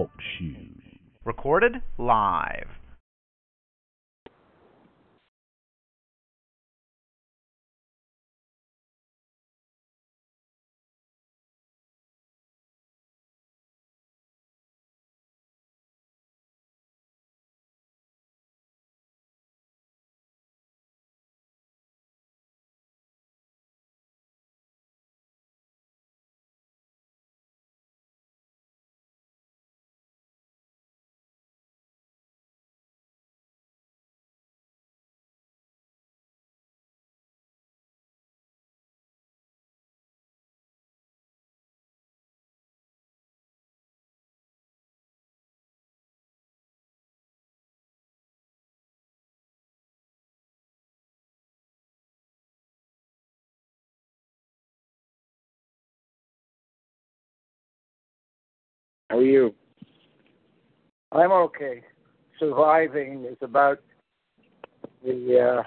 Talk. Recorded live. How are you? I'm okay. Surviving is about the uh,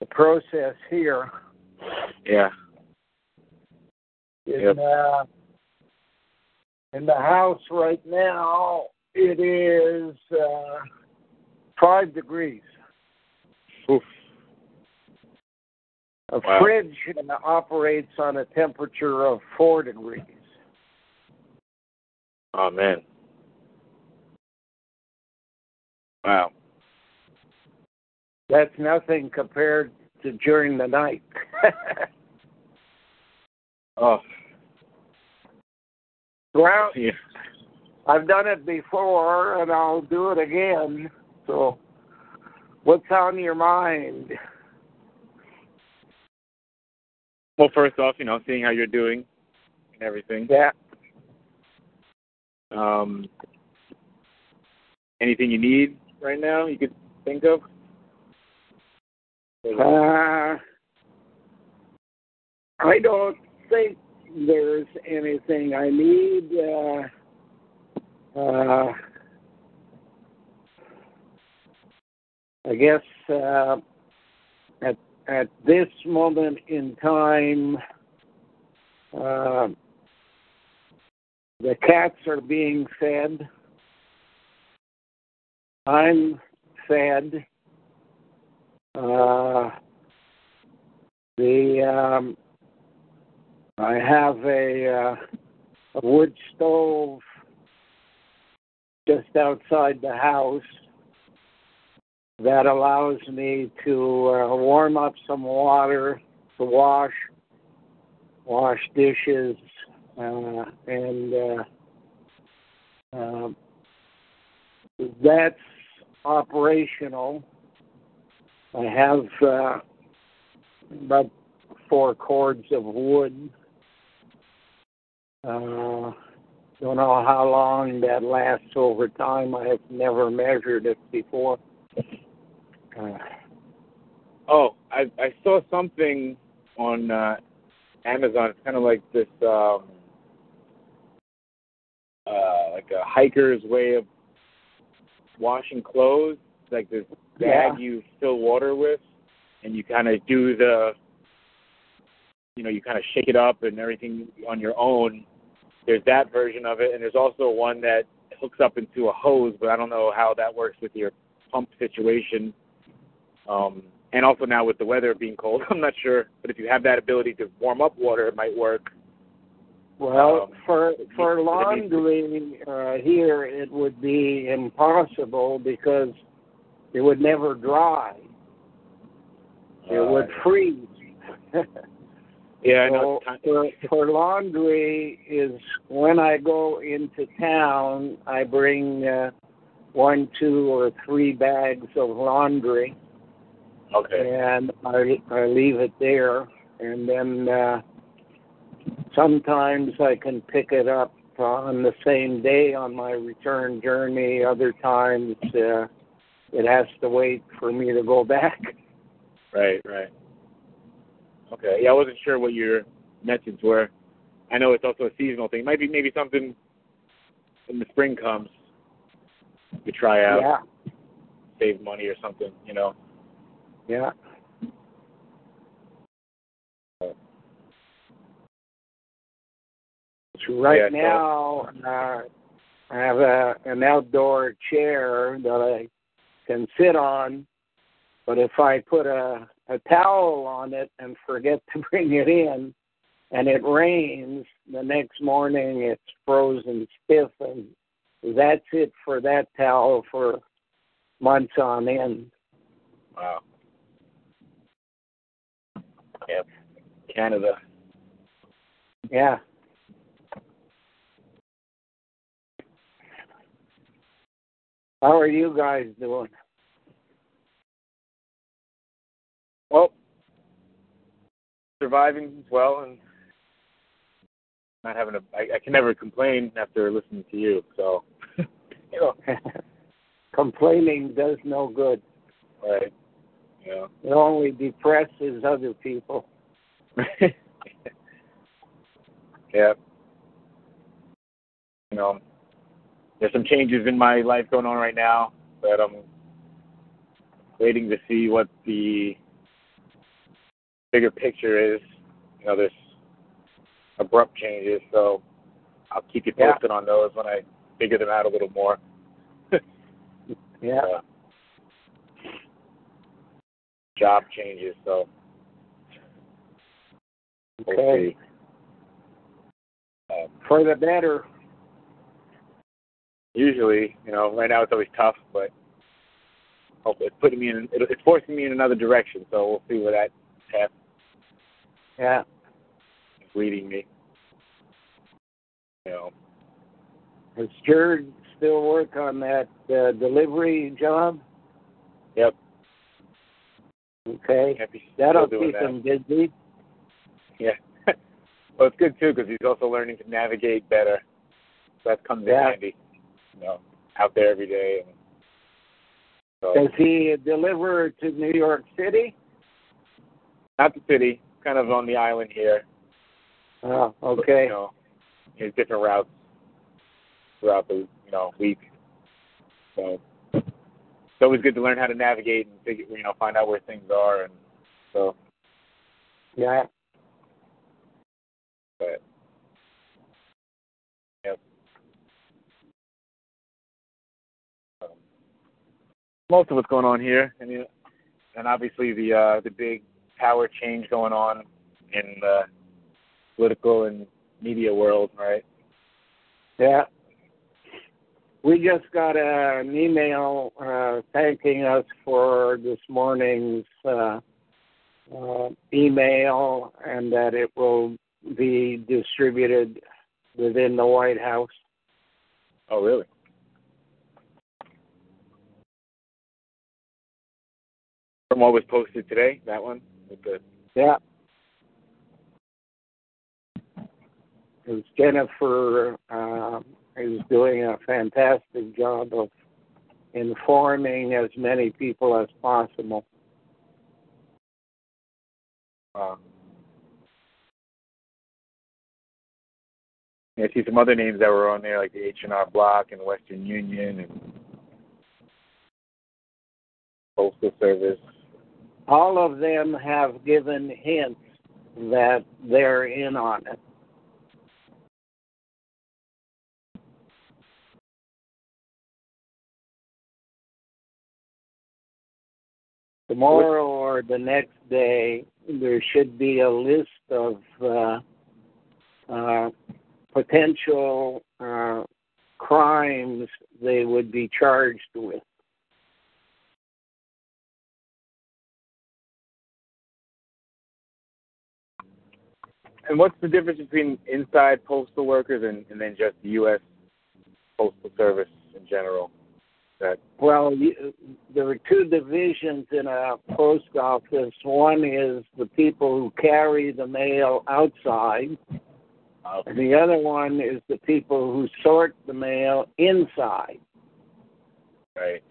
the process here. Yeah. In, Yep. uh, in the house right now, it is uh, five degrees. Oof. A Wow. fridge operates on a temperature of four degrees. Man. Wow. That's nothing compared to during the night. Oh. well, Yeah. I've done it before and I'll do it again. So, what's on your mind? Well, first off, you know, seeing how you're doing and everything. Yeah. Um. Anything you need right now? You could think of. Uh, I don't think there's anything I need. Uh, uh, I guess uh, at at this moment in time, uh, the cats are being fed. I'm fed. Uh, the um, I have a, uh, a wood stove just outside the house that allows me to uh, warm up some water to wash wash dishes and uh, uh, that's operational. I have uh, about four cords of wood. Uh, don't know how long that lasts over time. I have never measured it before. Uh, Oh, I I saw something on uh, Amazon. It's kind of like this, um, uh, like a hiker's way of washing clothes. Like this bag Yeah. you fill water with, and you kind of do the, you know, you kind of shake it up and everything on your own. There's that version of it, and there's also one that hooks up into a hose, but I don't know how that works with your pump situation. Um, and also now with the weather being cold, I'm not sure. But if you have that ability to warm up water, it might work. Well, Um, for for laundry uh, here, it would be impossible because it would never dry. It would Uh, freeze. Yeah, I know. For, for laundry is when I go into town, I bring uh, one, two, or three bags of laundry, okay. and I I leave it there, and then uh, sometimes I can pick it up on the same day on my return journey. Other times uh, it has to wait for me to go back. Right, right. Okay. Yeah, I wasn't sure what your methods were. I know it's also a seasonal thing. Might be maybe something when the spring comes you try out, Yeah, save money or something, you know. yeah. So right Yeah, now, uh, I have a an outdoor chair that I can sit on, but if I put a a towel on it and forget to bring it in, and it rains, the next morning it's frozen stiff, and that's it for that towel for months on end. Wow. Yep. Canada. Yeah. How are you guys doing? Well, surviving as well and not having a. I, I can never complain after listening to you. So, you know, Complaining does no good. right? Know. It only depresses other people. yeah. You know, there's some changes in my life going on right now that I'm waiting to see what the bigger picture is. You know, there's abrupt changes, so I'll keep you Yeah. posted on those when I figure them out a little more. Yeah. Uh, job changes, so we'll Okay. see. Um, For the better. Usually, you know, right now it's always tough, but hope it's putting me in, it- it's forcing me in another direction. So we'll see where that path Yeah. is leading me. You know, Does Jared still work on that uh, delivery job? yep. Okay. That'll keep that. him busy. Yeah. well, it's good too because he's also learning to navigate better. So that comes Yeah. in handy. You know, out there every day. And so Does he deliver to New York City? not the city, kind of on the island here. Oh, okay. You know, his different routes throughout the you know week. So it's always good to learn how to navigate and figure you know find out where things are and so Yeah. but yep. Um, most of what's going on here, and you- and obviously the uh, the big power change going on in the political and media world, right? Yeah. We just got a, an email uh, thanking us for this morning's uh, uh, email and that it will be distributed within the White House. Oh, really? From what was posted today, that one with the Yeah. Because Jennifer uh, is doing a fantastic job of informing as many people as possible. um, yeah, I see some other names that were on there, like the H and R Block and Western Union and Postal Service. All of them have given hints that they're in on it. Tomorrow or the next day, there should be a list of uh, uh, potential uh, crimes they would be charged with. And what's the difference between inside postal workers and, and then just the U.S. Postal Service in general? That Well, you, there are two divisions in a post office. One is the people who carry the mail outside, and the other one is the people who sort the mail inside. right?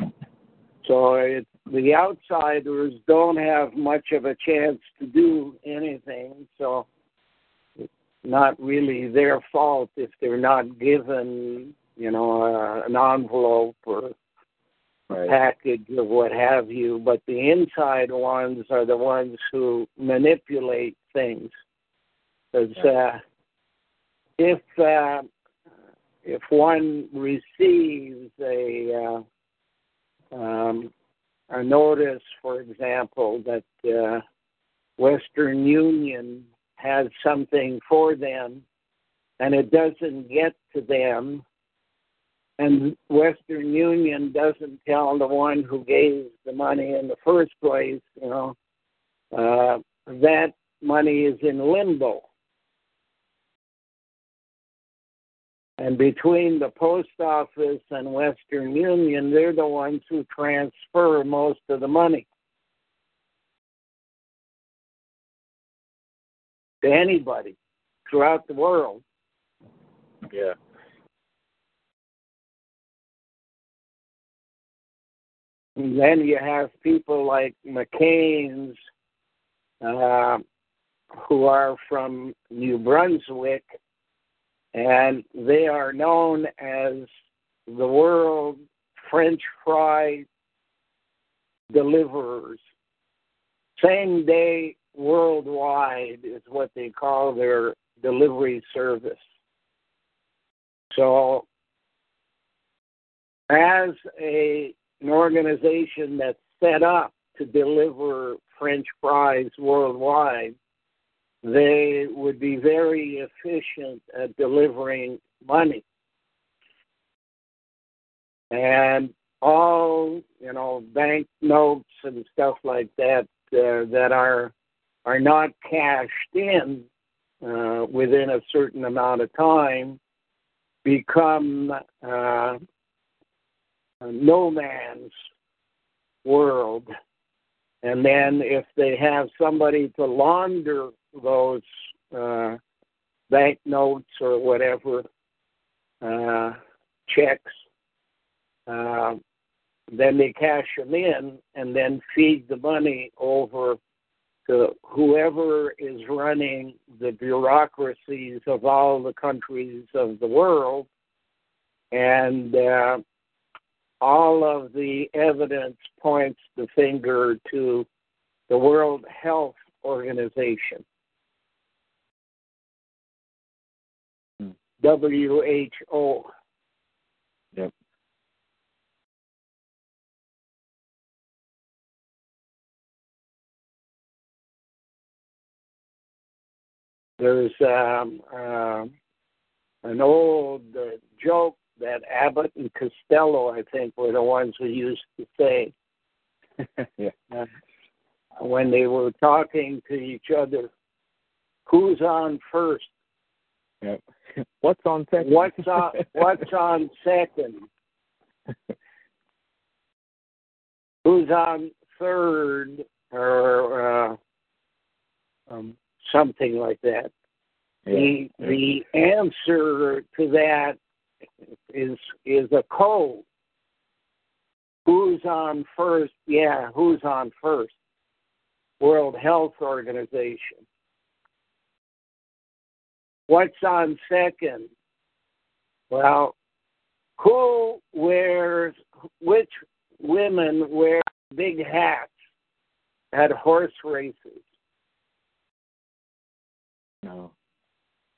So it, the outsiders don't have much of a chance to do anything. So not really their fault if they're not given, you know, uh, an envelope or Right. package or what have you, but the inside ones are the ones who manipulate things. Because uh, if uh, if one receives a uh, um, a notice, for example, that uh, Western Union has something for them, and it doesn't get to them, and Western Union doesn't tell the one who gave the money in the first place, you know, uh, that money is in limbo. And between the post office and Western Union, they're the ones who transfer most of the money to anybody throughout the world. Yeah. And then you have people like McCain's uh, who are from New Brunswick, and they are known as the world French fry deliverers. Same day worldwide is what they call their delivery service. So, as a an organization that's set up to deliver French fries worldwide, they would be very efficient at delivering money. And all, you know, bank notes and stuff like that uh, that are are not cashed in uh, within a certain amount of time become uh, no man's world. And then if they have somebody to launder those uh, banknotes or whatever uh, checks, uh, then they cash them in and then feed the money over to whoever is running the bureaucracies of all the countries of the world. And uh, all of the evidence points the finger to the World Health Organization. Hmm. WHO. There's um, uh, an old uh, joke that Abbott and Costello, I think, were the ones who used to say yeah. uh, when they were talking to each other, "Who's on first? Yep. What's on second? What's on What's on second? Who's on third? Or uh, um, something like that. Yeah. The the answer to that is is a code. Who's on first? Yeah, who's on first? World Health Organization. What's on second? Well, who wears which women wear big hats at horse races? No.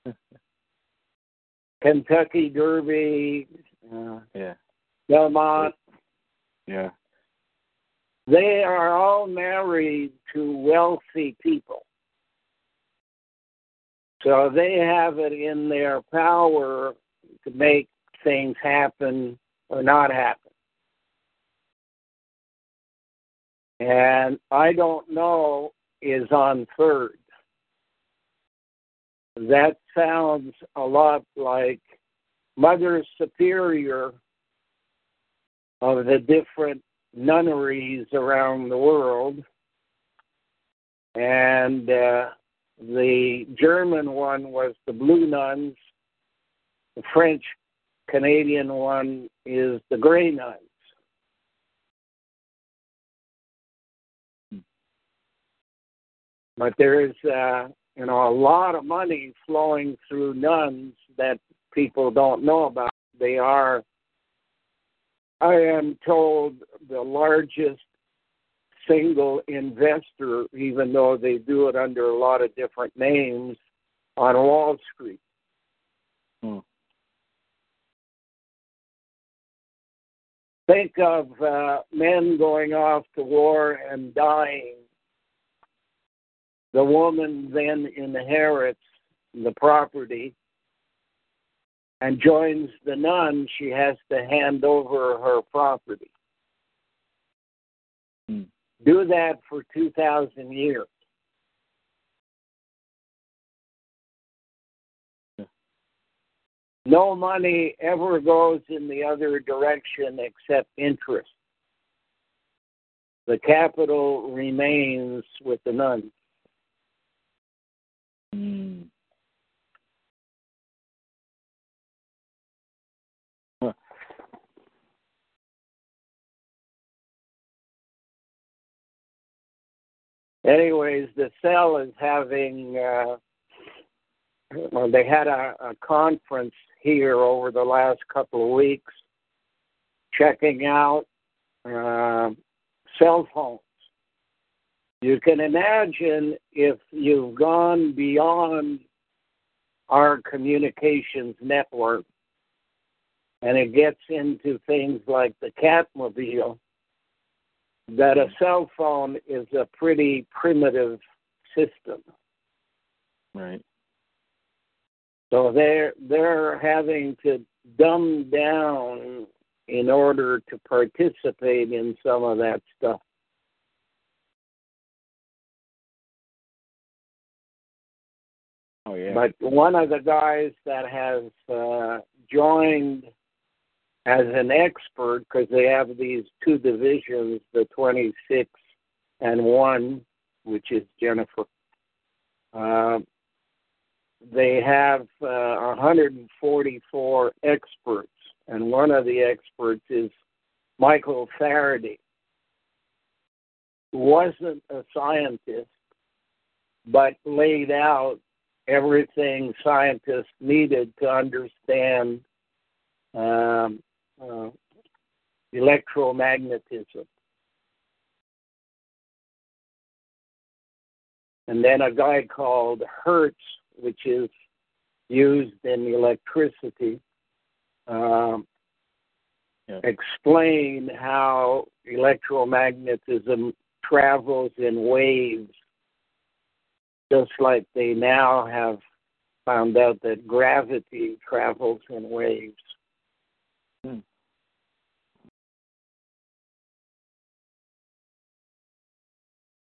Kentucky Derby, uh, Yeah. Belmont. Yeah. They are all married to wealthy people. So they have it in their power to make things happen or not happen. And I don't know is on third. That sounds a lot like Mother Superior of the different nunneries around the world. And uh, the German one was the Blue Nuns. The French Canadian one is the Gray Nuns. But there is, uh, you know, a lot of money flowing through nuns that people don't know about. They are, I am told, the largest single investor, even though they do it under a lot of different names, on Wall Street. Hmm. think of uh, men going off to war and dying. The woman then inherits the property and joins the nun. She has to hand over her property. Hmm. Do that for 2,000 years. No money ever goes in the other direction except interest. The capital remains with the nuns. Mm. Anyways, the cell is having. Uh, well, they had a, a conference here over the last couple of weeks, checking out uh, cell phones. You can imagine if you've gone beyond our communications network and it gets into things like the Catmobile, that a cell phone is a pretty primitive system. Right. So they're they're having to dumb down in order to participate in some of that stuff. Oh yeah. But one of the guys that has uh, joined as an expert, because they have these two divisions, the 26 and 1, which is Jennifer, uh, they have uh, 144 experts, and one of the experts is Michael Faraday, wasn't a scientist, but laid out everything scientists needed to understand um, uh, electromagnetism. And then a guy called Hertz, which is used in electricity, um, Yeah. explain how electromagnetism travels in waves, just like they now have found out that gravity travels in waves. Hmm.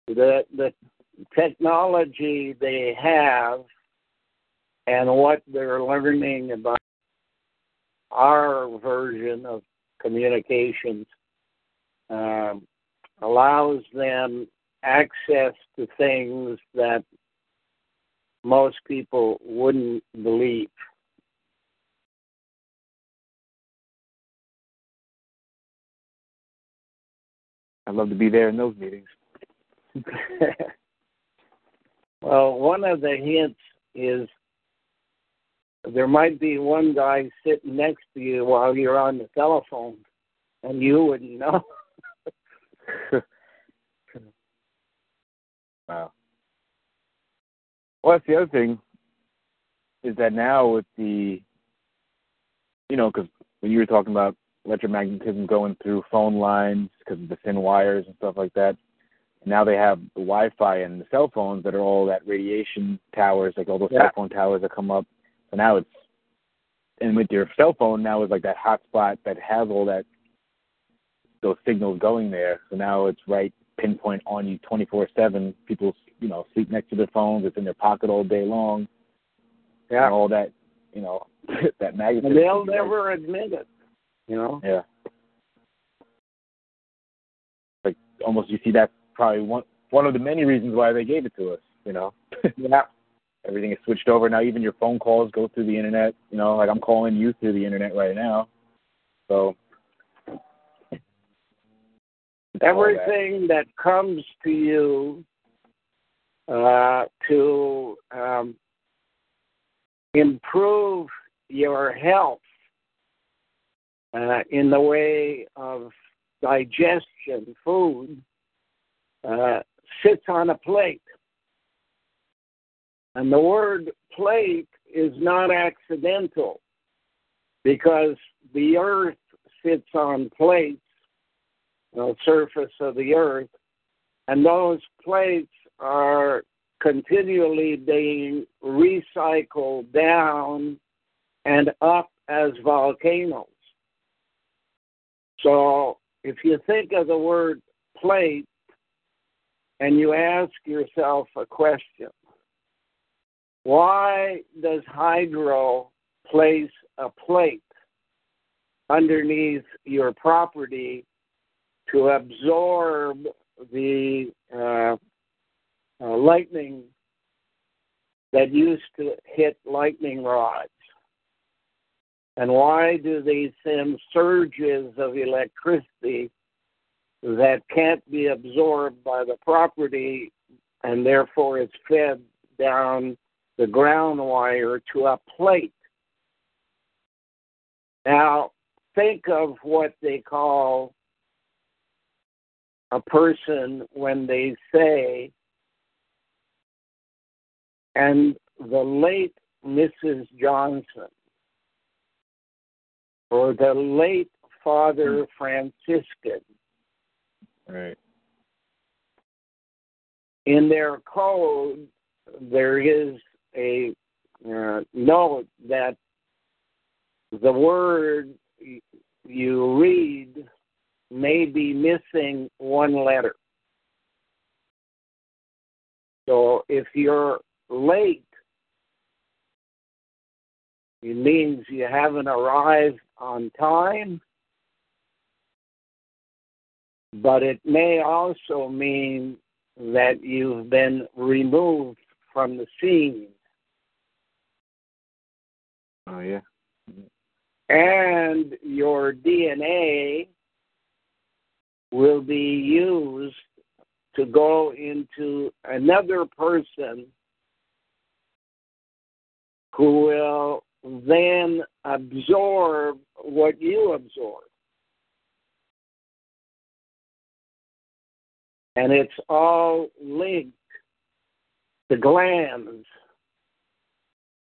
The the technology they have and what they're learning about our version of communications um, allows them access to things that most people wouldn't believe. I'd love to be there in those meetings. well, one of the hints is there might be one guy sitting next to you while you're on the telephone, and you wouldn't know. Wow. Well, that's the other thing is that now with the, you know, because when you were talking about electromagnetism going through phone lines because of the thin wires and stuff like that, now they have the Wi-Fi and the cell phones that are all that radiation towers, like all those Yeah. cell phone towers that come up. So now it's, and with your cell phone now is like that hotspot that has all that, those signals going there. So now it's right pinpoint on you 24/7. People, you know, sleep next to their phones. It's in their pocket all day long. And all that, you know, that magnetism. and they'll never admit it. You know. Yeah. Like almost, you see that probably one one of the many reasons why they gave it to us. You know. Yeah. Everything is switched over now. Even your phone calls go through the internet. You know, like I'm calling you through the internet right now. So. All that. Everything that comes to you uh, to um, improve your health uh, in the way of digestion, food, uh, sits on a plate. And the word plate is not accidental because the earth sits on plates, the surface of the earth, and those plates are continually being recycled down and up as volcanoes. So if you think of the word plate and you ask yourself a question, why does hydro place a plate underneath your property to absorb the uh, uh, lightning that used to hit lightning rods? And why do they send surges of electricity that can't be absorbed by the property and therefore it's fed down the ground wire to a plate? Now, think of what they call a person when they say, and the late Mrs. Johnson or the late Father Franciscan. Right. In their code, there is a uh, note that the word you read may be missing one letter. So if you're late, it means you haven't arrived on time, but it may also mean that you've been removed from the scene. Oh yeah. And your DNA will be used to go into another person who will then absorb what you absorb. And it's all linked to glands,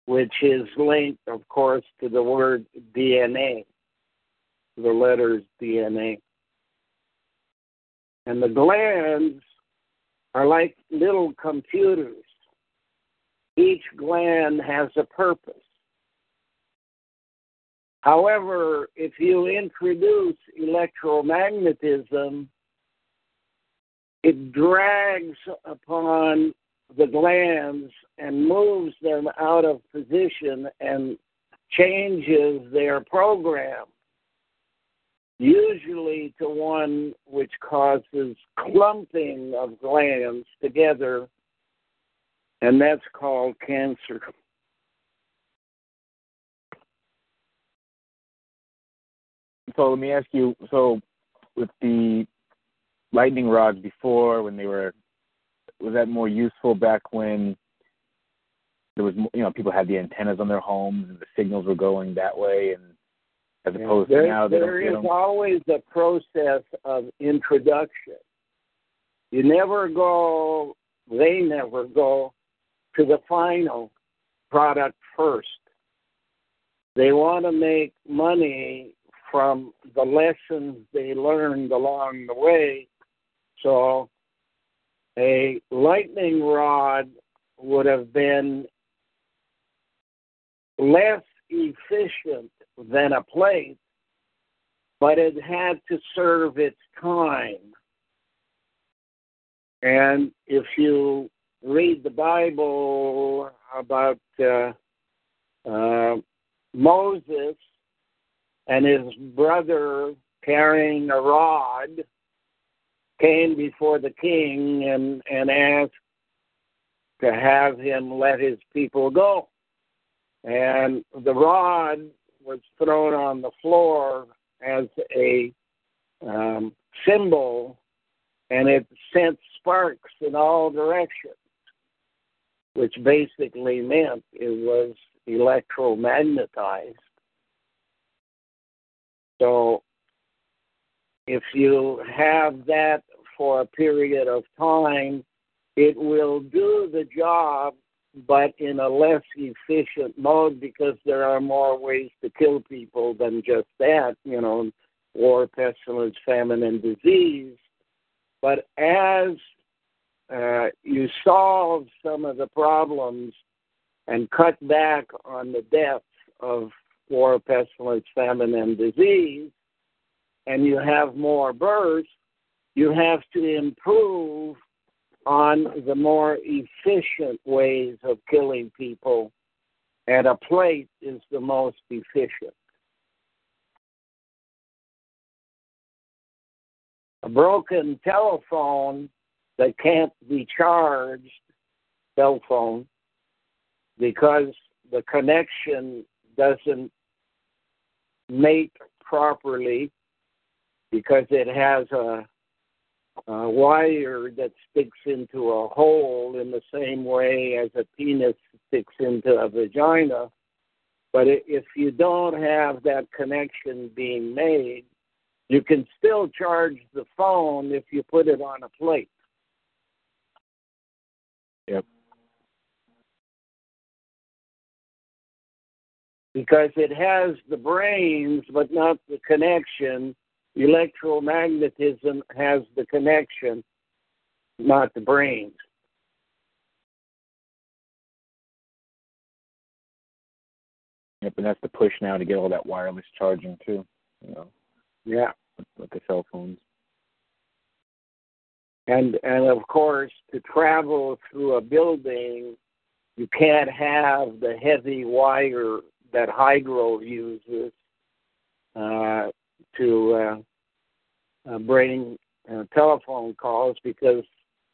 which is linked, of course, to the word DNA, the letters DNA. And the glands are like little computers. Each gland has a purpose. However, if you introduce electromagnetism, it drags upon the glands and moves them out of position and changes their program, usually to one which causes clumping of glands together, and that's called cancer. So let me ask you. So with the lightning rods before, when they were, was that more useful back when there was, you know, people had the antennas on their homes and the signals were going that way, and as opposed there, to now, they there is always a process of introduction. You never go, they never go to the final product first. They want to make money from the lessons they learned along the way. So a lightning rod would have been less efficient than a plate, but it had to serve its time. And if you read the Bible about uh, uh, Moses, and his brother carrying a rod came before the king and, and asked to have him let his people go. And the rod was thrown on the floor as a um, symbol, and it sent sparks in all directions, which basically meant it was electromagnetized. So if you have that for a period of time, it will do the job, but in a less efficient mode because there are more ways to kill people than just that. You know, war, pestilence, famine, and disease. But as uh, you solve some of the problems and cut back on the deaths of war, pestilence, famine, and disease, and you have more births, you have to improve on the more efficient ways of killing people, and a plate is the most efficient. A broken telephone that can't be charged, cell phone, because the connection doesn't mate properly because it has a uh, wire that sticks into a hole in the same way as a penis sticks into a vagina. But if you don't have that connection being made, you can still charge the phone if you put it on a plate. Yep. Because it has the brains but not the connection Electromagnetism has the connection, not the brains. Yep, and that's the push now to get all that wireless charging too. You know. Yeah. With, with the cell phones. And and of course, to travel through a building, you can't have the heavy wire that hydro uses. Uh, to uh, uh, bring uh, telephone calls because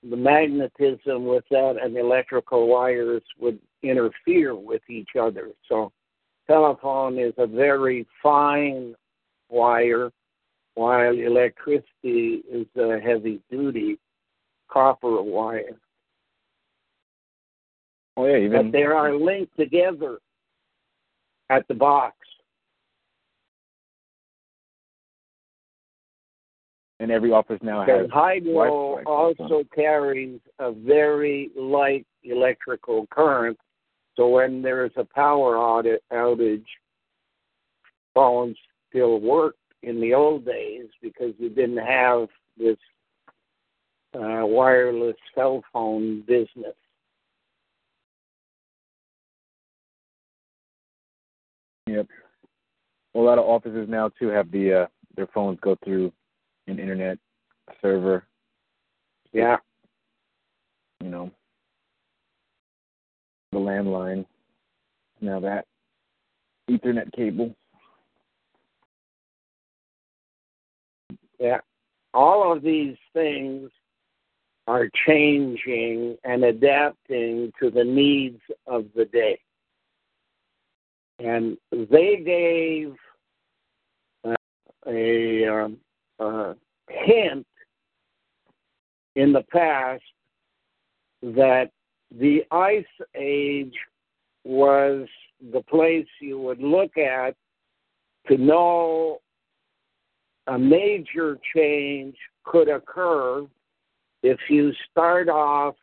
the magnetism with that and the electrical wires would interfere with each other. So, telephone is a very fine wire, while electricity is a heavy duty copper wire. Oh yeah, even but they are linked together at the box. And every office now has. hydro also carries a very light electrical current, so when there's a power outage, phones still worked in the old days because you didn't have this uh, wireless cell phone business. Yep. Well, a lot of offices now too have the uh, their phones go through an internet server. Yeah. You know, the landline. Now that Ethernet cable. Yeah. All of these things are changing and adapting to the needs of the day. And they gave uh, a um, uh, hint in the past that the ice age was the place you would look at to know a major change could occur if you start off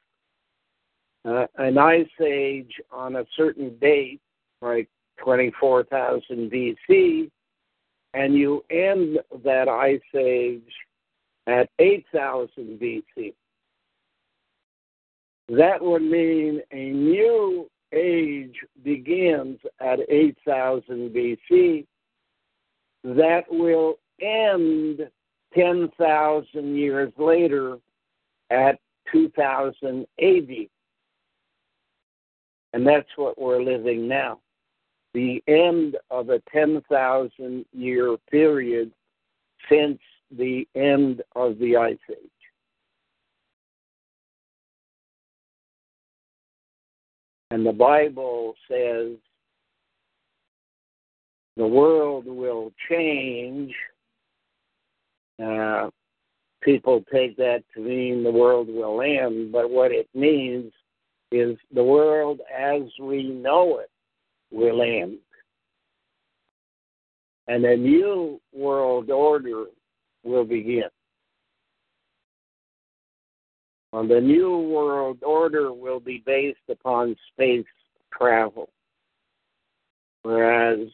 uh, an ice age on a certain date, like 24,000 BC, and you end that ice age at 8000 BC. That would mean a new age begins at 8000 BC that will end 10,000 years later at 2000 AD. And that's what we're living now the end of a 10,000 year period since the end of the Ice Age. And the Bible says the world will change. Uh, people take that to mean the world will end, but what it means is the world as we know it will end. And a new world order will begin. And the new world order will be based upon space travel. Whereas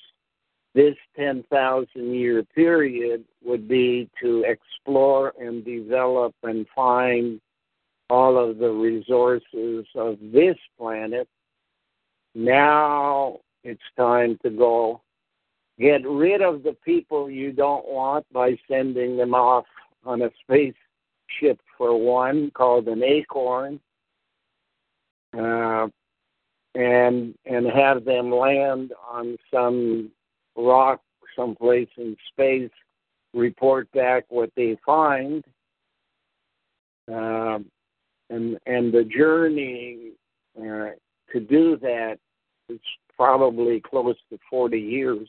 this 10,000 year period would be to explore and develop and find all of the resources of this planet. Now it's time to go get rid of the people you don't want by sending them off on a spaceship for one called an acorn uh, and and have them land on some rock someplace in space report back what they find uh, and and the journey uh, to do that is probably close to 40 years.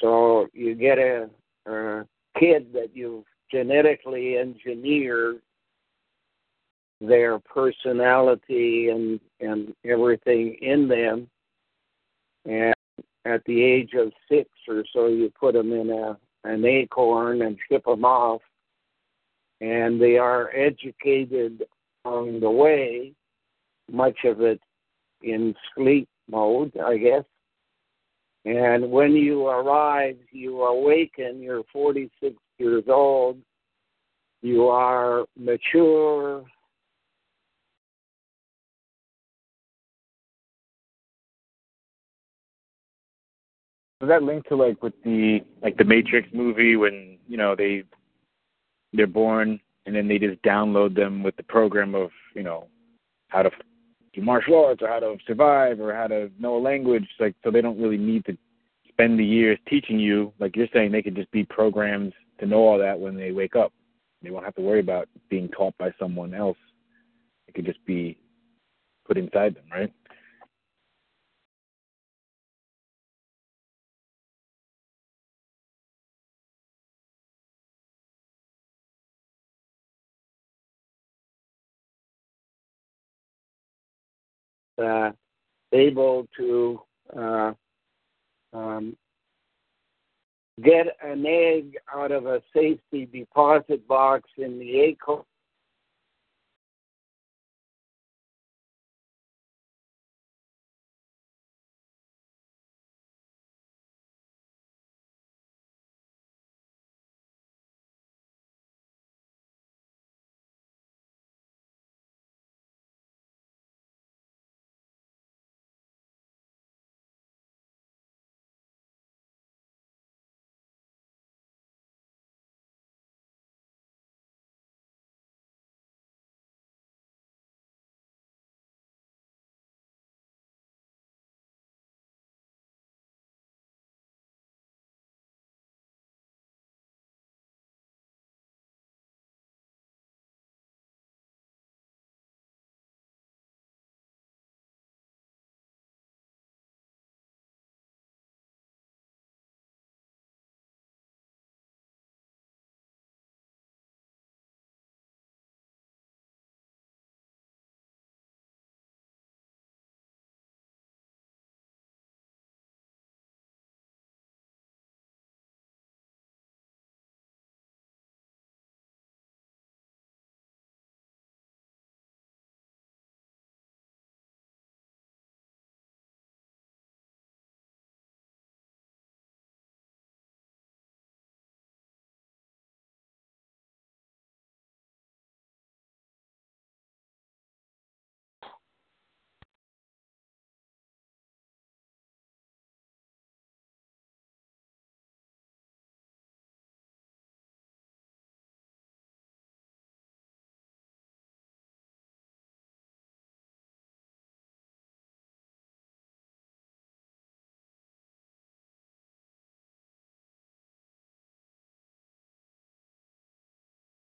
So you get a, a kid that you've genetically engineered their personality and and everything in them. And at the age of six or so you put them in a an acorn and ship them off. And they are educated on the way much of it in sleep mode i guess and when you arrive, you awaken, you're 46 years old, you are mature. Does that link to like with the like the Matrix movie when you know they they're born and then they just download them with the program of you know how to do martial arts or how to survive or how to know a language, like so they don't really need to spend the years teaching you. Like you're saying, they could just be programmed to know all that when they wake up. They won't have to worry about being taught by someone else. It could just be put inside them, right? Uh, able to uh, um, get an egg out of a safety deposit box in the acorn.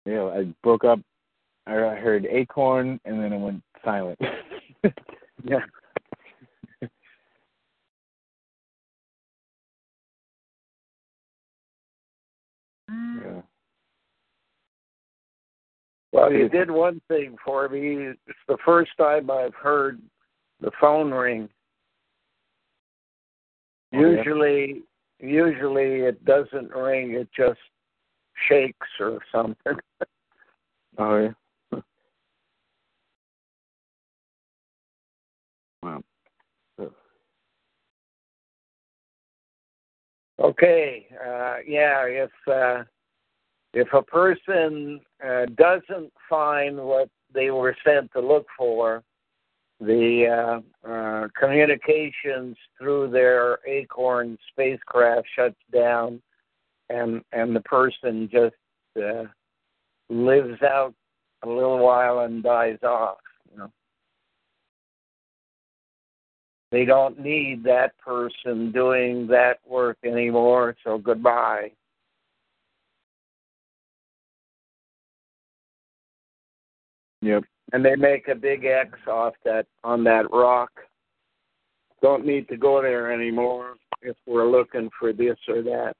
You know, I broke up. I heard acorn, and then it went silent. Yeah. yeah. Well, you did one thing for me. It's the first time I've heard the phone ring. Oh, yeah? Usually, usually it doesn't ring; it just shakes or something. Oh yeah. wow. Okay, uh, yeah, if uh, if a person uh, doesn't find what they were sent to look for, the uh, uh, communications through their Acorn spacecraft shuts down, and and the person just uh, lives out a little while and dies off. You know, they don't need that person doing that work anymore. So goodbye. Yep. and they make a big X off that on that rock. Don't need to go there anymore if we're looking for this or that.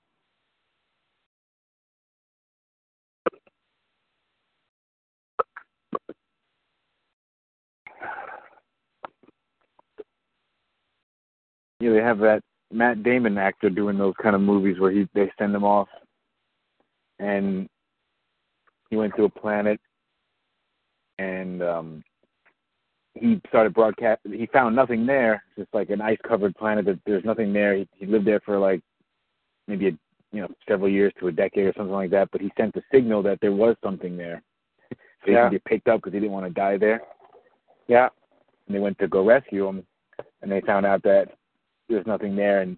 Yeah, they have that Matt Damon actor doing those kind of movies where he they send him off, and he went to a planet, and um he started broadcast. He found nothing there, just like an ice covered planet. That there's nothing there. He, he lived there for like maybe a you know several years to a decade or something like that. But he sent a signal that there was something there, so he Yeah. could get picked up because he didn't want to die there. Yeah. and they went to go rescue him, and they found out that there's nothing there. And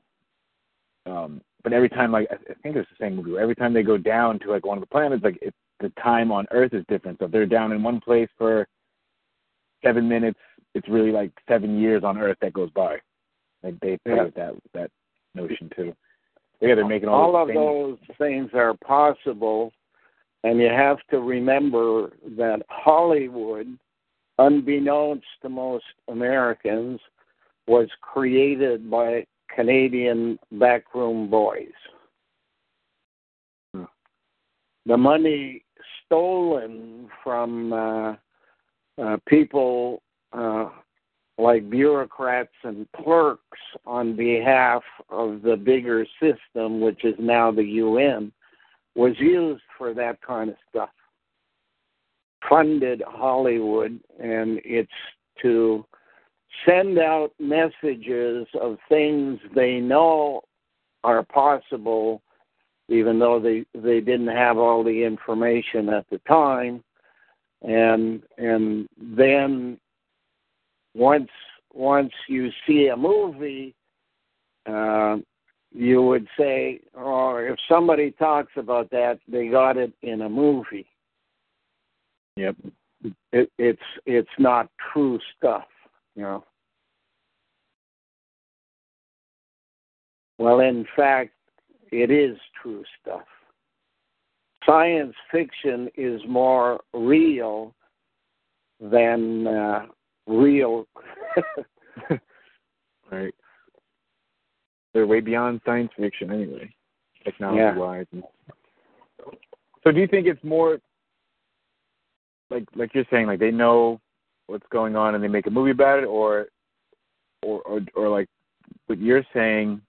um, but every time, like I think it's the same movie. Every time they go down to like one of the planets, like it, the time on Earth is different. So if they're down in one place for seven minutes, it's really like seven years on Earth that goes by. Like they play Yeah. with that that notion too. Yeah, they're making all, All of things. those things are possible, and you have to remember that Hollywood, unbeknownst to most Americans, was created by Canadian backroom boys. The money stolen from uh, uh, people uh, like bureaucrats and clerks on behalf of the bigger system, which is now the UN, was used for that kind of stuff. Funded Hollywood, and it's to send out messages of things they know are possible, even though they they didn't have all the information at the time, and and then once once you see a movie, uh, you would say, "Oh, if somebody talks about that, they got it in a movie. Yep. It, it's it's not true stuff, you know." Well, in fact, it is true stuff. Science fiction is more real than uh, real. Right. They're way beyond science fiction anyway, technology wise. So do you think it's more like like you're saying, like they know what's going on and they make a movie about it or or or, or like what you're saying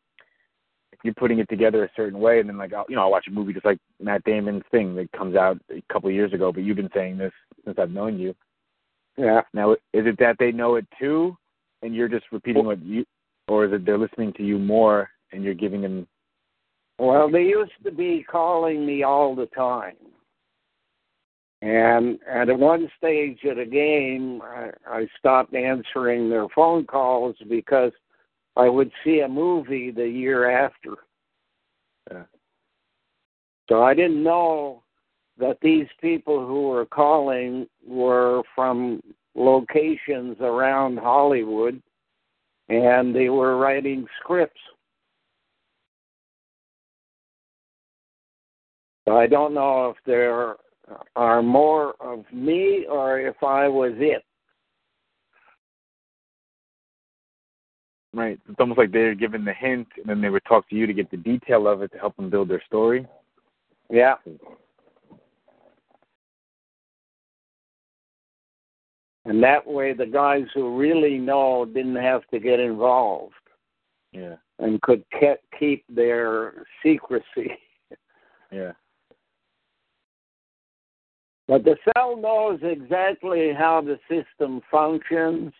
you're putting it together a certain way and then like I'll, you know I'll watch a movie just like Matt Damon's thing that comes out a couple of years ago but you've been saying this since I've known you yeah. now, is it that they know it too, and you're just repeating what you, or is it they're listening to you more and you're giving them? Well, they used to be calling me all the time. And at one stage of the game, I, I stopped answering their phone calls because I would see a movie the year after. Yeah. So I didn't know that these people who were calling were from locations around Hollywood and they were writing scripts. So I don't know if there are more of me or if I was it. Right. It's almost like they're given the hint, and then they would talk to you to get the detail of it to help them build their story. Yeah. And that way, the guys who really know didn't have to get involved Yeah. and could ke- keep their secrecy. Yeah. But the cell knows exactly how the system functions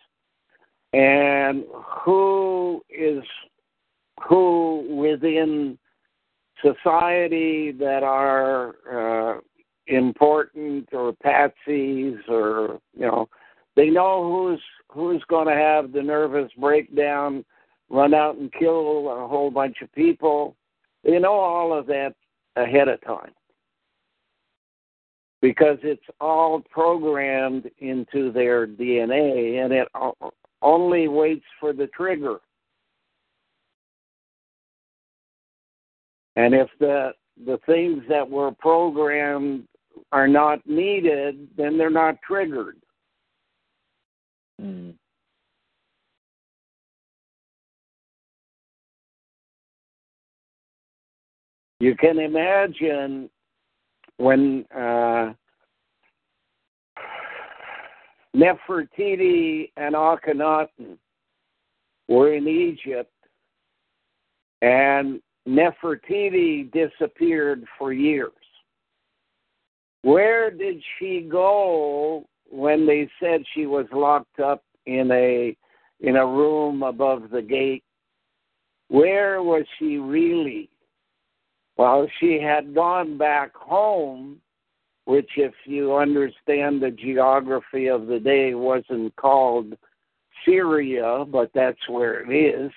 and who is who within society that are uh, important or patsies or you know they know who's who's going to have the nervous breakdown run out and kill a whole bunch of people. They know all of that ahead of time because it's all programmed into their DNA and it only waits for the trigger. And if the the things that were programmed are not needed, then they're not triggered. Mm. You can imagine when uh, Nefertiti and Akhenaten were in Egypt, and Nefertiti disappeared for years. Where did she go when they said she was locked up in a in a room above the gate? Where was she really? Well, she had gone back home, which, if you understand the geography of the day, wasn't called Syria, but that's where it is,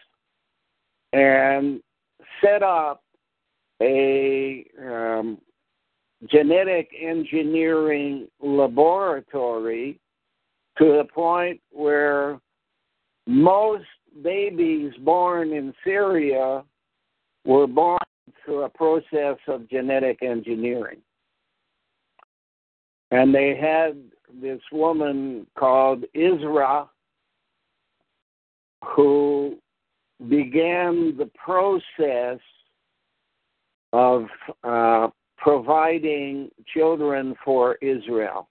and set up a um, genetic engineering laboratory to the point where most babies born in Syria were born through a process of genetic engineering. And they had this woman called Isra who began the process of uh, providing children for Israel.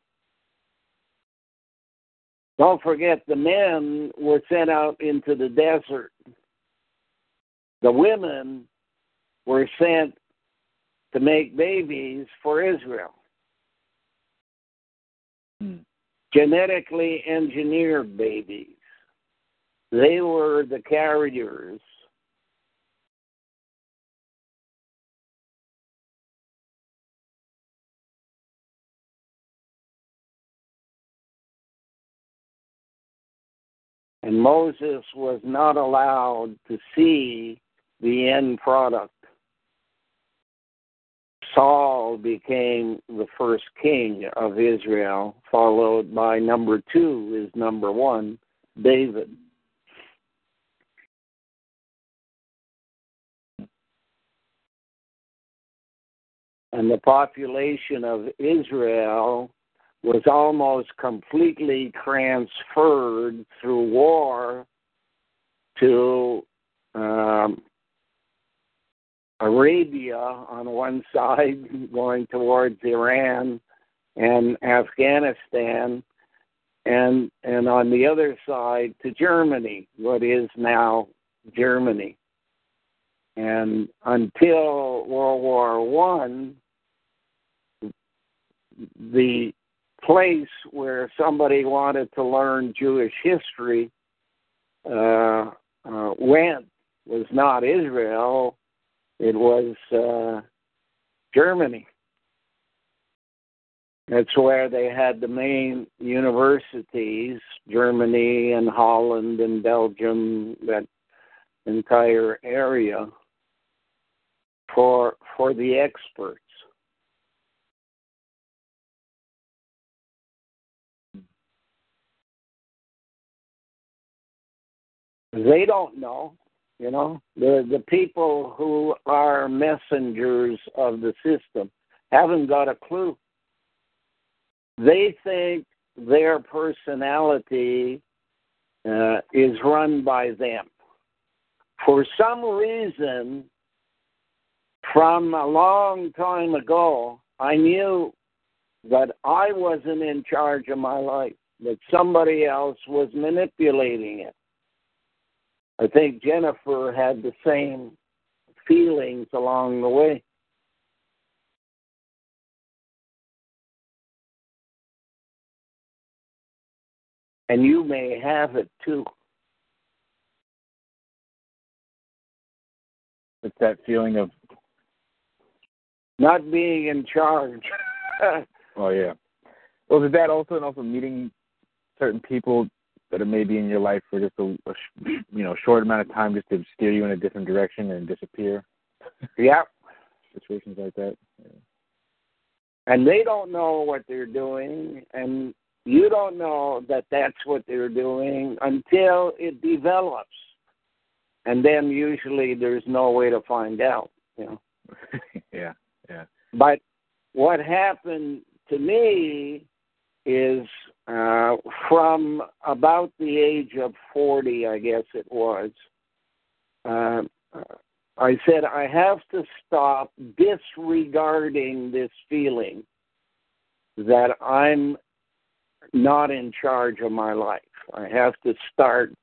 Don't forget, the men were sent out into the desert. The women were sent to make babies for Israel. Hmm. Genetically engineered babies. They were the carriers. And Moses was not allowed to see the end product. Saul became the first king of Israel, followed by number two is number one, David. And the population of Israel was almost completely transferred through war to um, Arabia on one side, going towards Iran and Afghanistan, and and on the other side to Germany, what is now Germany. And until World War One, the place where somebody wanted to learn Jewish history uh, uh, went was not Israel, it was uh, Germany. That's where they had the main universities, Germany and Holland and Belgium, that entire area for for the experts. They don't know. You know, the the people who are messengers of the system haven't got a clue. They think their personality uh, is run by them. For some reason, from a long time ago, I knew that I wasn't in charge of my life, that somebody else was manipulating it. I think Jennifer had the same feelings along the way. And you may have it too. It's that feeling of not being in charge. oh yeah. Well, is that also and also meeting certain people that are maybe in your life for just a, a you know short amount of time, just to steer you in a different direction and disappear? yeah. Situations like that. Yeah. And they don't know what they're doing, and you don't know that that's what they're doing until it develops, and then usually there's no way to find out. You know. yeah. Yeah. But what happened to me is uh, from about the age of 40, I guess it was, uh, I said, I have to stop disregarding this feeling that I'm not in charge of my life. I have to start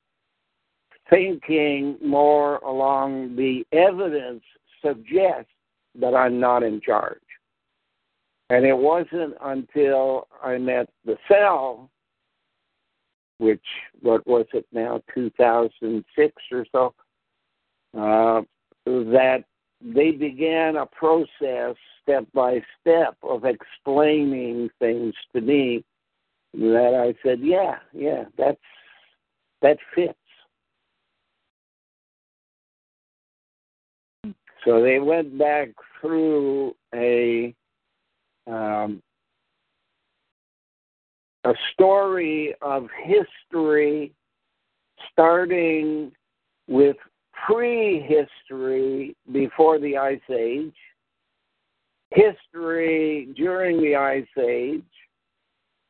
thinking more along the evidence suggests that I'm not in charge. And it wasn't until I met the cell, which, what was it now, 2006 or so, uh, that they began a process step by step of explaining things to me that I said, yeah, yeah, that's that fits. So they went back through a um, a story of history starting with prehistory before the Ice Age, history during the Ice Age,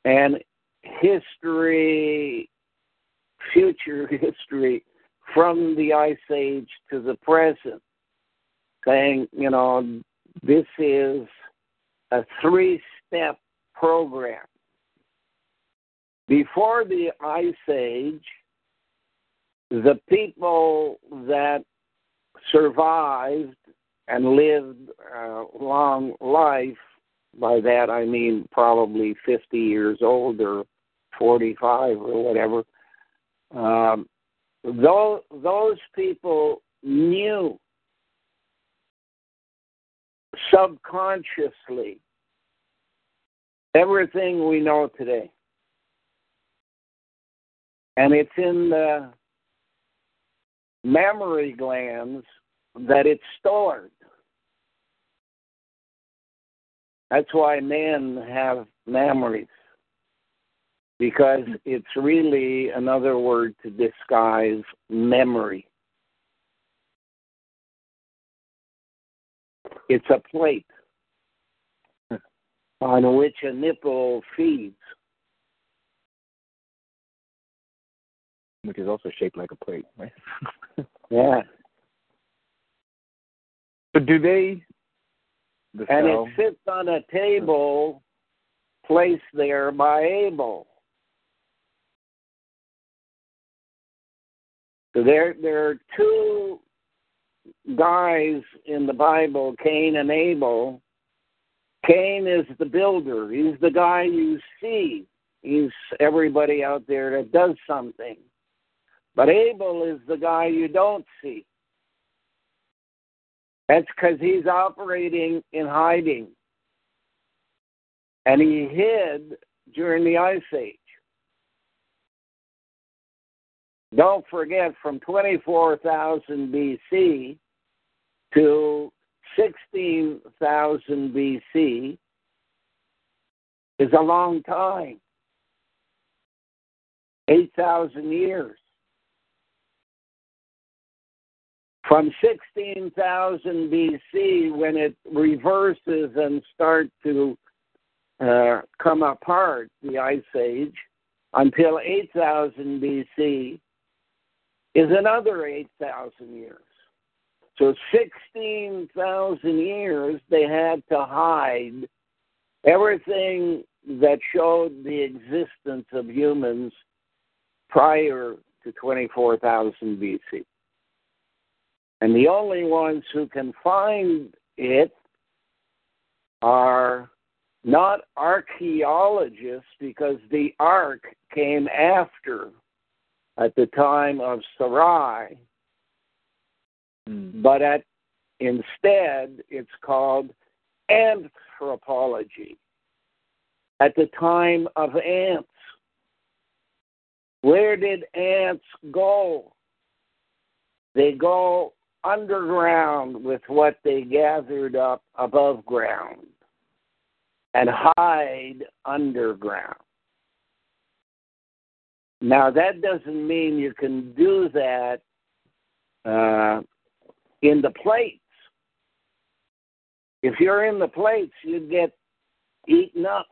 and history, future history from the Ice Age to the present, saying, you know, this is a three step program. Before the Ice Age, the people that survived and lived a long life, by that I mean probably 50 years old or 45 or whatever, um, those, those people knew subconsciously everything we know today. And it's in the mammary glands that it's stored. That's why men have memories, because it's really another word to disguise memory. It's a plate on which a nipple feeds. Which is also shaped like a plate, right? yeah. So do they? The and cell, it sits on a table placed there by Abel. So there, there are two guys in the Bible, Cain and Abel. Cain is the builder. He's the guy you see. He's everybody out there that does something. But Abel is the guy you don't see. That's because he's operating in hiding. And he hid during the Ice Age. Don't forget, from 24,000 BC to 16,000 BC is a long time 8,000 years. From 16,000 BC, when it reverses and starts to uh, come apart, the Ice Age, until 8,000 BC, is another 8,000 years. So 16,000 years they had to hide everything that showed the existence of humans prior to 24,000 BC. And the only ones who can find it are not archaeologists because the ark came after at the time of Sarai, mm. but at instead it's called anthropology at the time of ants. Where did ants go? They go underground with what they gathered up above ground and hide underground. Now, that doesn't mean you can do that uh, in the plates. If you're in the plates, you get eaten up.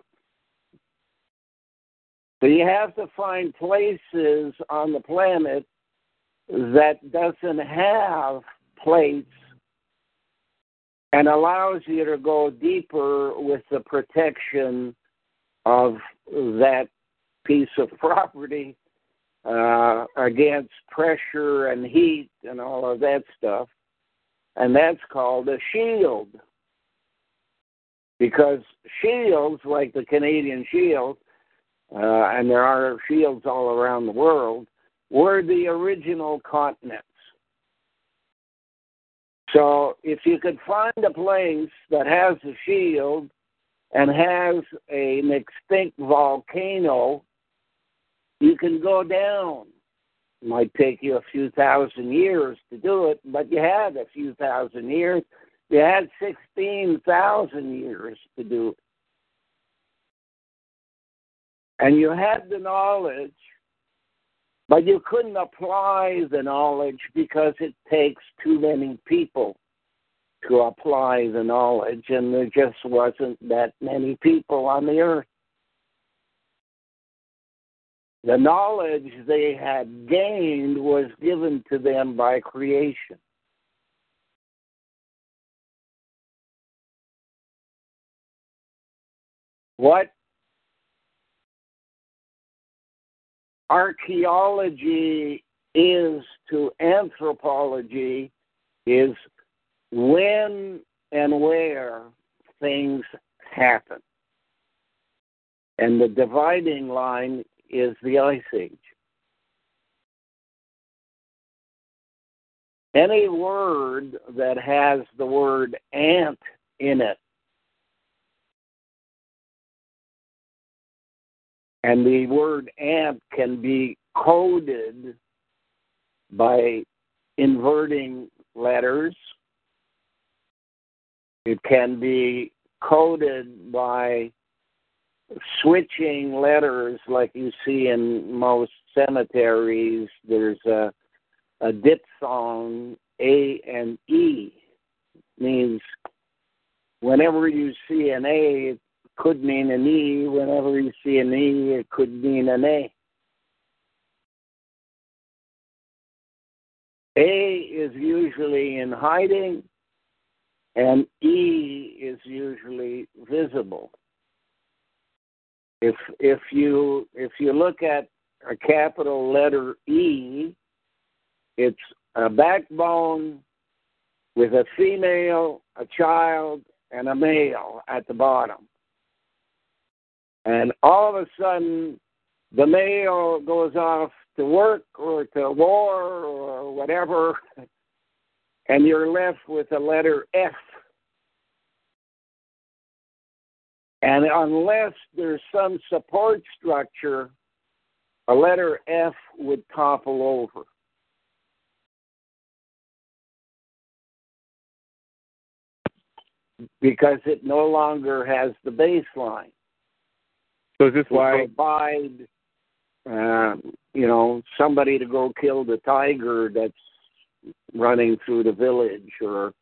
So you have to find places on the planet that doesn't have plates and allows you to go deeper with the protection of that piece of property uh, against pressure and heat and all of that stuff. And that's called a shield. Because shields, like the Canadian Shield, uh, and there are shields all around the world, were the original continents. So if you could find a place that has a shield and has an extinct volcano, you can go down. Might take you a few thousand years to do it, but you had a few thousand years. You had 16,000 years to do it. And you had the knowledge but you couldn't apply the knowledge because it takes too many people to apply the knowledge, and there just wasn't that many people on the earth. The knowledge they had gained was given to them by creation. What archaeology is to anthropology is when and where things happen. And the dividing line is the Ice Age. Any word that has the word ant in it And the word ant can be coded by inverting letters. It can be coded by switching letters like you see in most cemeteries. There's a, a diphthong, A and E. Means whenever you see an A, it could mean an E. Whenever you see an E, it could mean an A. A is usually in hiding, and E is usually visible. If if you if you look at a capital letter E, it's a backbone with a female, a child, and a male at the bottom. And all of a sudden, the male goes off to work or to war or whatever, and you're left with a letter F. And unless there's some support structure, a letter F would topple over. Because it no longer has the baseline. So is this why provide, uh, you know, somebody to go kill the tiger that's running through the village, or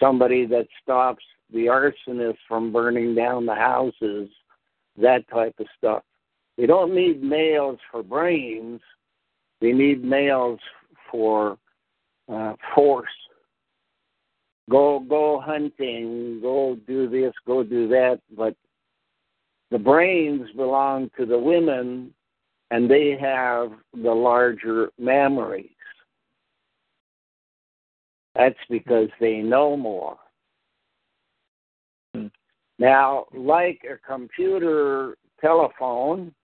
somebody that stops the arsonist from burning down the houses, that type of stuff. They don't need males for brains. They need males for uh, force. Go go hunting, go do this, go do that, but the brains belong to the women and they have the larger memories. That's because they know more. Now, like a computer telephone,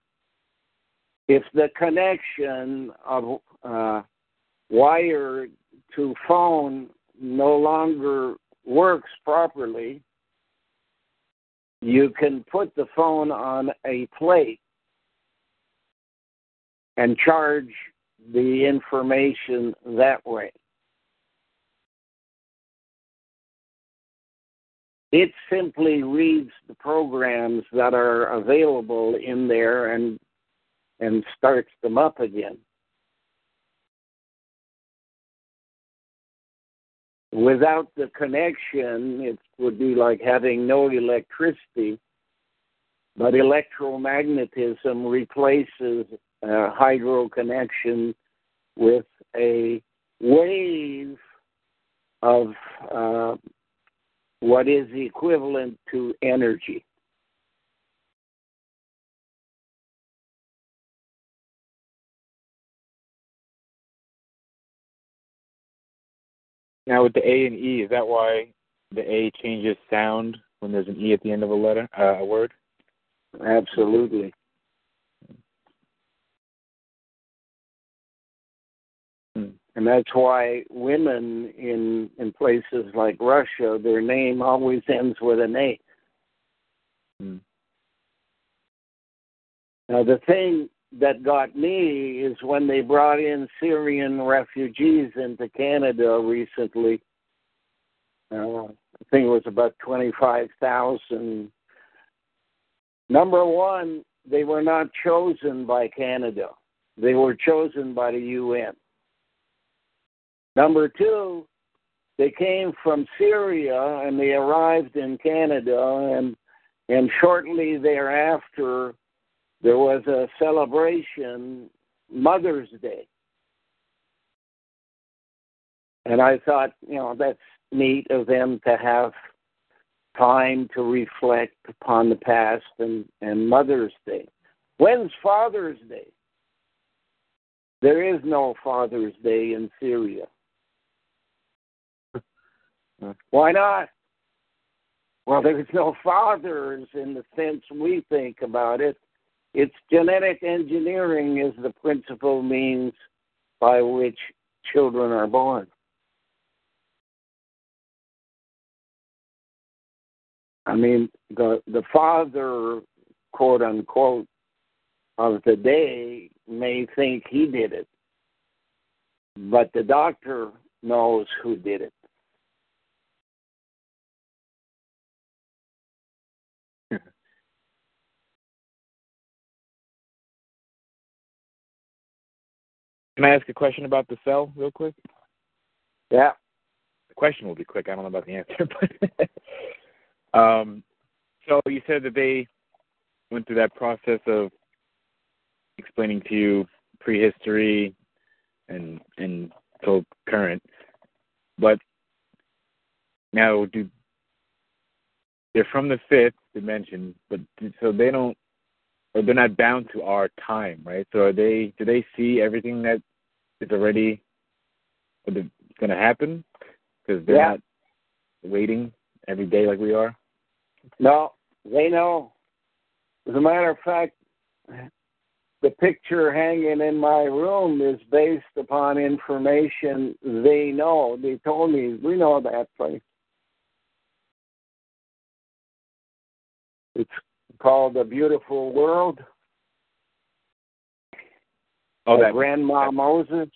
if the connection of uh, wire to phone no longer works properly, you can put the phone on a plate and charge the information that way. It simply reads the programs that are available in there and and starts them up again. Without the connection, it would be like having no electricity, but electromagnetism replaces a hydro connection with a wave of uh, what is equivalent to energy. Now with the A and E, is that why the A changes sound when there's an E at the end of a letter, uh, a word? Absolutely. And that's why women in in places like Russia, their name always ends with an A. Hmm. Now the thing that got me is when they brought in Syrian refugees into Canada recently. Uh, I think it was about 25,000. Number one, they were not chosen by Canada, they were chosen by the UN. Number two, they came from Syria and they arrived in Canada, and, and shortly thereafter, there was a celebration, Mother's Day. And I thought, you know, that's neat of them to have time to reflect upon the past and, and Mother's Day. When's Father's Day? There is no Father's Day in Syria. Why not? Well, there's no fathers in the sense we think about it. It's genetic engineering is the principal means by which children are born. I mean, the the father, quote unquote, of the day may think he did it, but the doctor knows who did it. Can I ask a question about the cell real quick? Yeah. The question will be quick. I don't know about the answer, but um, so you said that they went through that process of explaining to you prehistory and and till current, but now do they're from the fifth dimension, but so they don't or they're not bound to our time, right? So are they? Do they see everything that is already going to happen? Because they're Yeah. not waiting every day like we are. No, they know. As a matter of fact, the picture hanging in my room is based upon information they know. They told me, we know that place. It's called The Beautiful World. Oh, that Grandma that- Moses.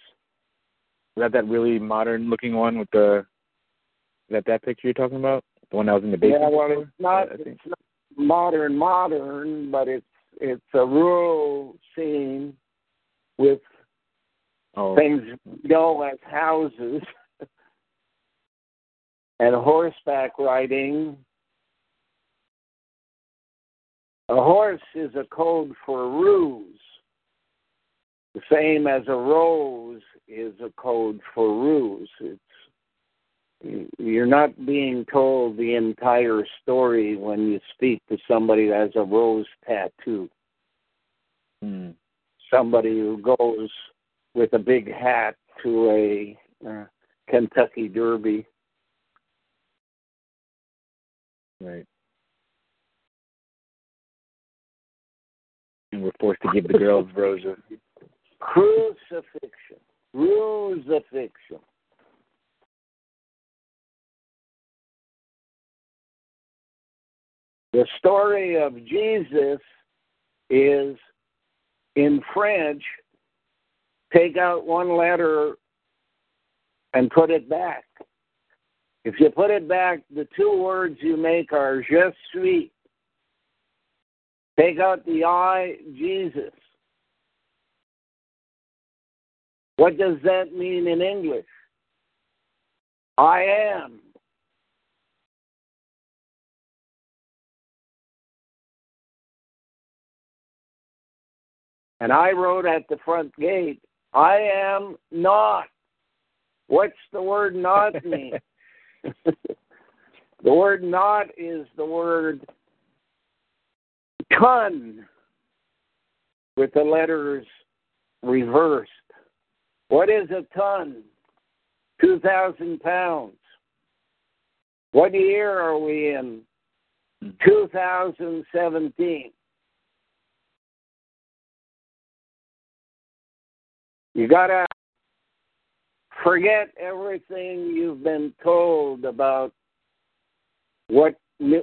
Is that that really modern looking one with the? That that picture you're talking about? The one that was in the basement. Yeah, well, it's not, I it's not modern, modern, but it's it's a rural scene with Oh, things you know as houses and horseback riding. A horse is a code for ruse, the same as a rose is a code for ruse. It's you're not being told the entire story when you speak to somebody that has a rose tattoo. hmm. somebody who goes with a big hat to a uh, Kentucky Derby. right. And we're forced to give the girls roses. Crucifixion. Crucifixion. The story of Jesus is in French, take out one letter and put it back. If you put it back, the two words you make are je suis. Take out the I, Jesus. What does that mean in English? I am. And I wrote at the front gate, I am not. What's the word not mean? the word not is the word ton with the letters reversed. What is a ton? 2,000 pounds. What year are we in? 2017. You got to forget everything you've been told about what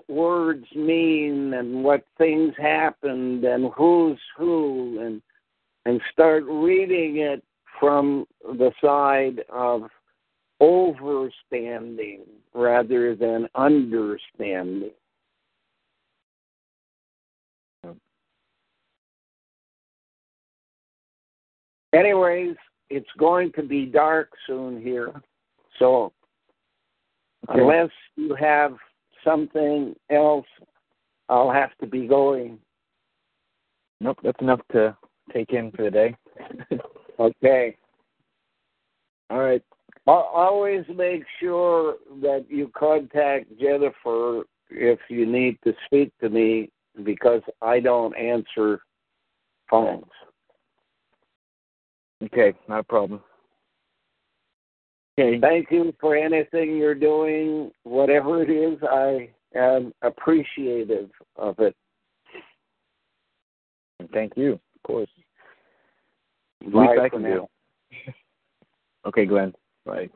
words mean and what things happened and who's who and and start reading it from the side of overstanding rather than understanding. Anyways, it's going to be dark soon here. So okay. unless you have something else, I'll have to be going. Nope, that's enough to take in for the day. okay. All right. I Always make sure that you contact Jennifer if you need to speak to me because I don't answer phones. Okay, not a problem. Okay. Thank you for anything you're doing, whatever it is. I am appreciative of it. Thank you, of course. Bye I can do. okay, Glenn. Bye.